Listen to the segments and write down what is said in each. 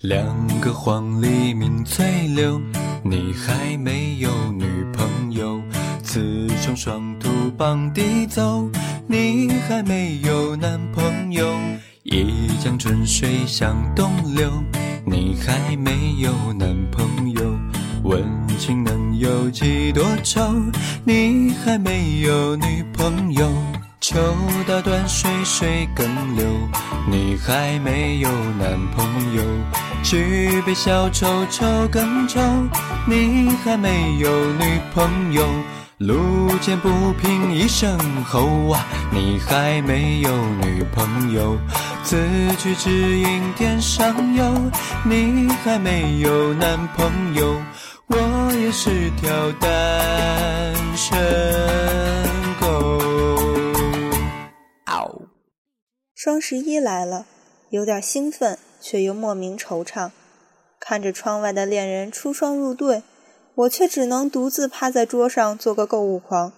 两个黄鹂鸣翠柳，你还没有女朋友。雌雄双兔傍地走，你还没有男朋友。一江春水向东流，你还没有男朋友。问君能有几多愁，你还没有女朋友。秋到断水水更流，你还没有男朋友。举杯消愁愁更愁，你还没有女朋友。路见不平一声吼啊，你还没有女朋友。此去只应天上有，你还没有男朋友。我也是条单身。双十一来了，有点兴奋，却又莫名惆怅。看着窗外的恋人出双入对，我却只能独自趴在桌上做个购物狂。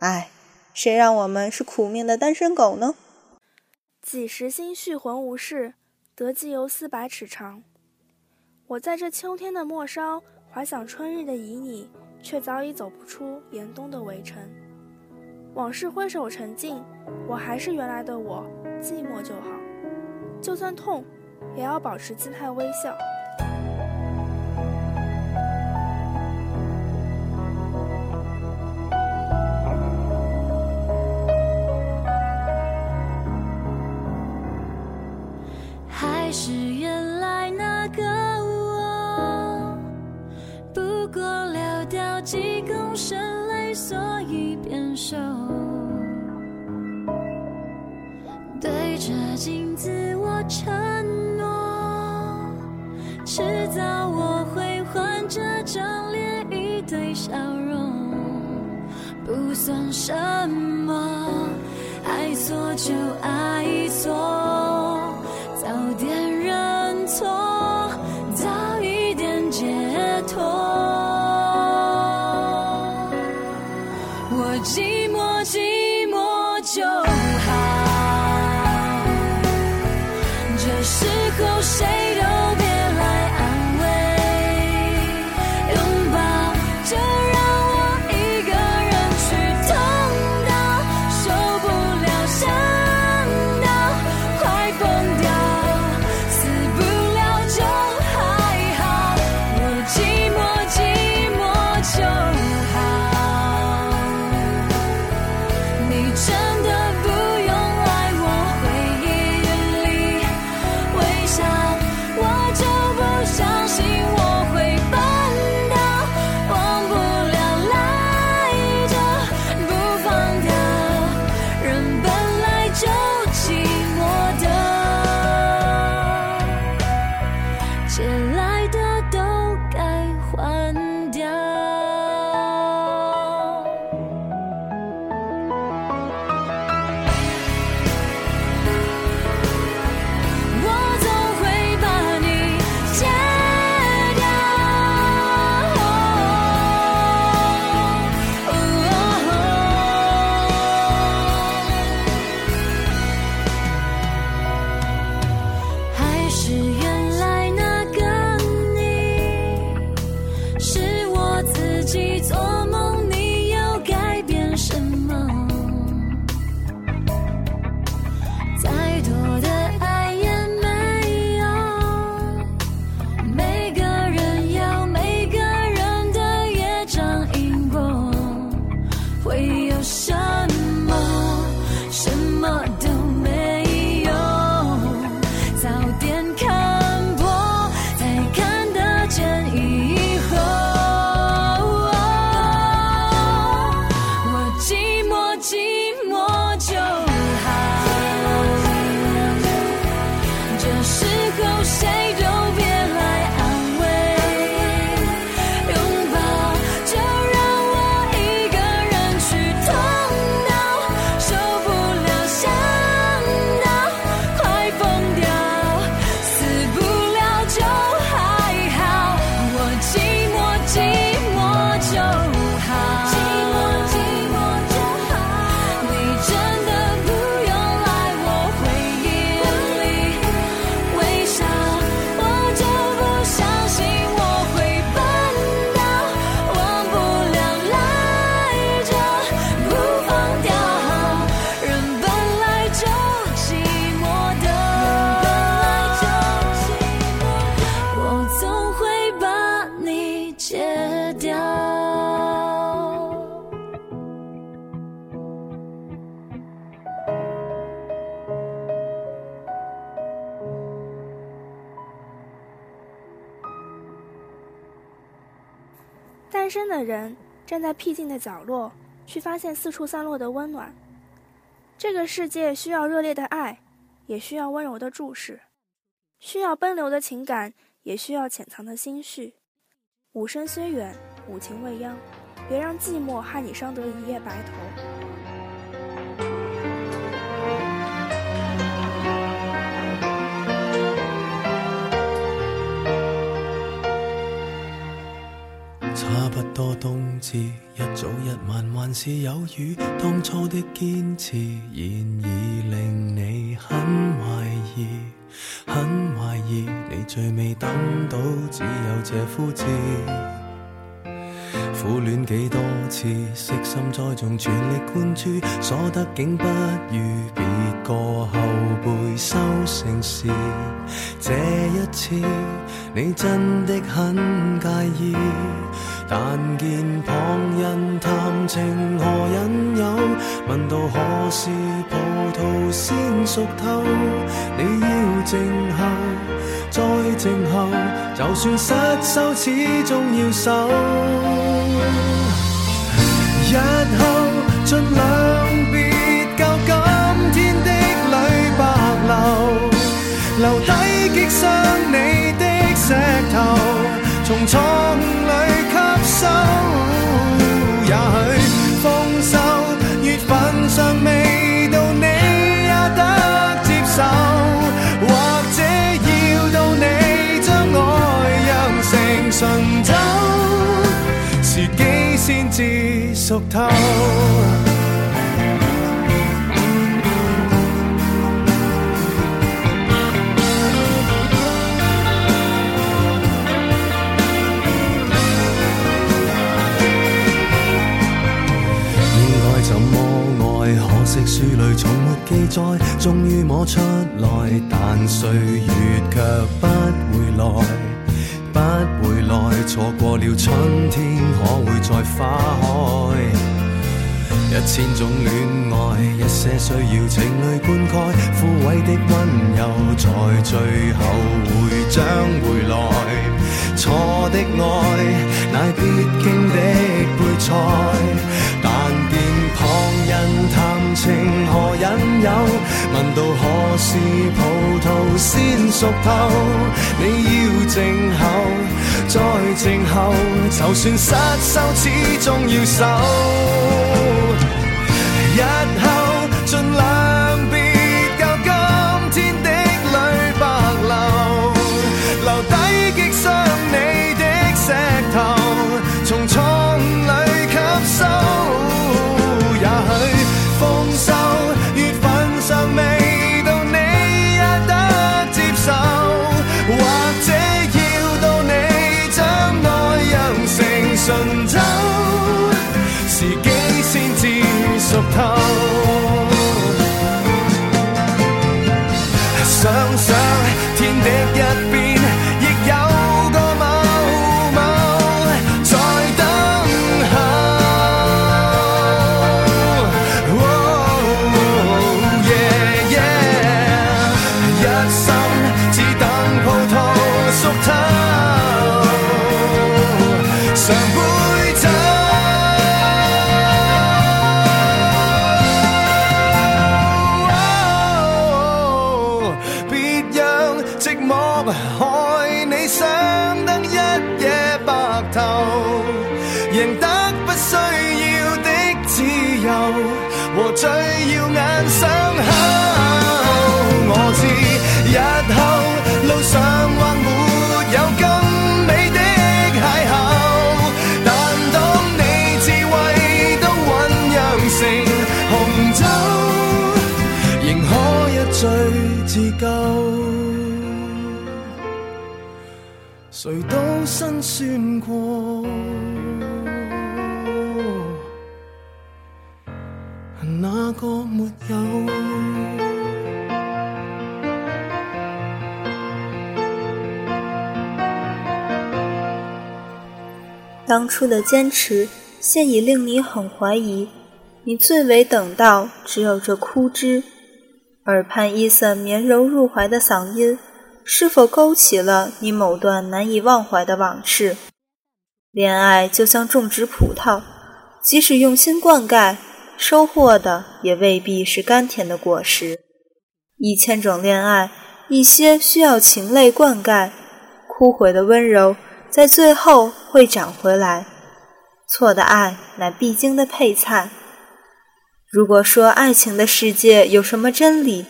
唉，谁让我们是苦命的单身狗呢？几时心绪浑无事，得寄游丝百尺长。我在这秋天的末梢，怀想春日的旖旎，却早已走不出严冬的围城。往事挥手成镜，我还是原来的我。寂寞就好，就算痛，也要保持姿态微笑。还是原来那个我，不过流掉几公升泪，所以变瘦。还这张脸一堆笑容，不算什么，爱错就爱错，早点认错，早一点解脱。我单身的人站在僻静的角落，去发现四处散落的温暖。这个世界需要热烈的爱，也需要温柔的注视；需要奔流的情感，也需要潜藏的心绪。五生虽远，五情未央，别让寂寞害你伤得一夜白头。差不多冬至，一早一晚还是有雨。当初的坚持，现已令你很怀疑，很怀疑。你最未等到，只有这枯枝。苦恋几多次，悉心栽种，全力灌注，所得竟不如别个后辈收成时。这一次，你真的很介意。但见旁人谈情何引诱，问到何时葡萄先熟透，你要静候，再静候，就算失手，始终要守。日后尽量别教今天的泪白流，留低击伤你的石头，从错误里。收，也许丰收月份尚未成醇酒，时机先至熟透。书里从没记载，终于摸出来，但岁月却不回来，错过了春天，可会再花开？一千种恋爱，一些需要情侣灌溉，枯萎的温柔，在最后会将回来。错的爱，乃必经的配菜。但见旁人谈情何引诱？问到何时葡萄先熟透？你要静候，再静候，就算失手，始终要守。日后尽量谁都辛酸过，哪个没有？当初的坚持，现已令你很怀疑。你最为等到，只有这枯枝，耳畔伊森绵柔入怀的嗓音。是否勾起了你某段难以忘怀的往事？恋爱就像种植葡萄，即使用心灌溉，收获的也未必是甘甜的果实。一千种恋爱，一些需要情泪灌溉，枯萎的温柔，在最后会长回来。错的爱乃必经的配菜。如果说爱情的世界有什么真理，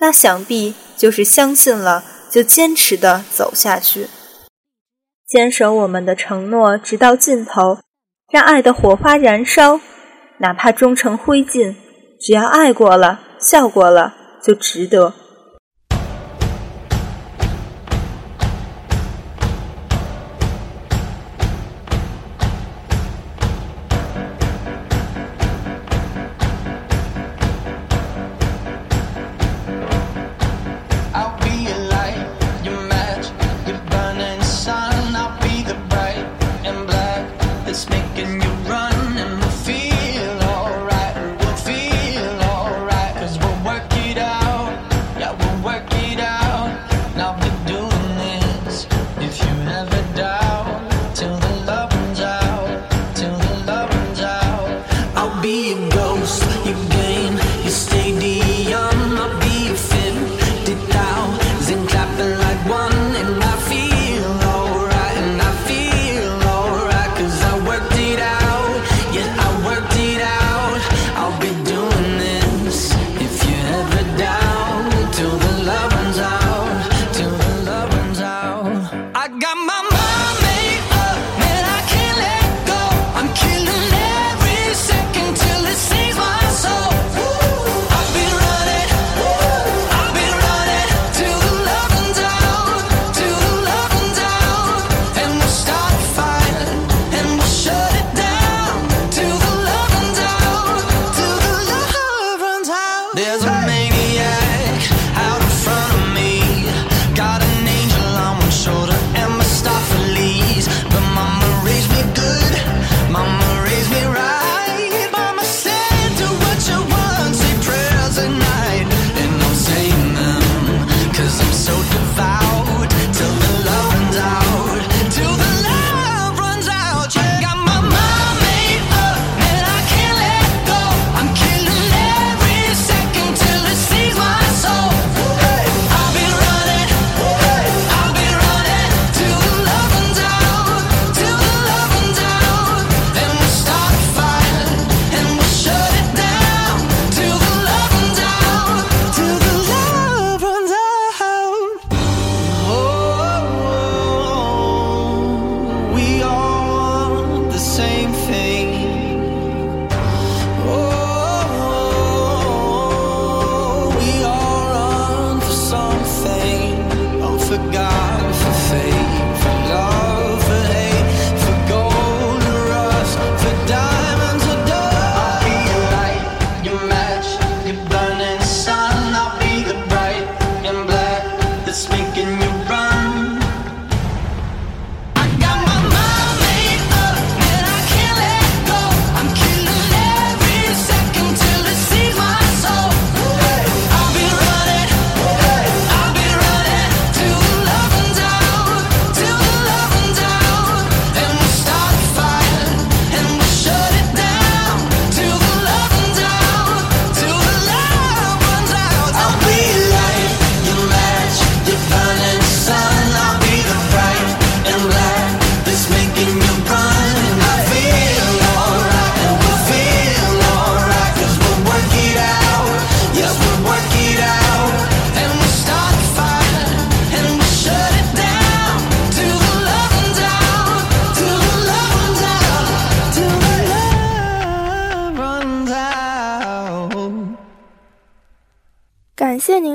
那想必就是相信了就坚持的走下去。坚守我们的承诺，直到尽头，让爱的火花燃烧，哪怕终成灰烬，只要爱过了，笑过了，就值得。感谢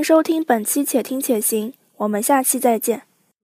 收听本期《且听且行》，我们下期再见。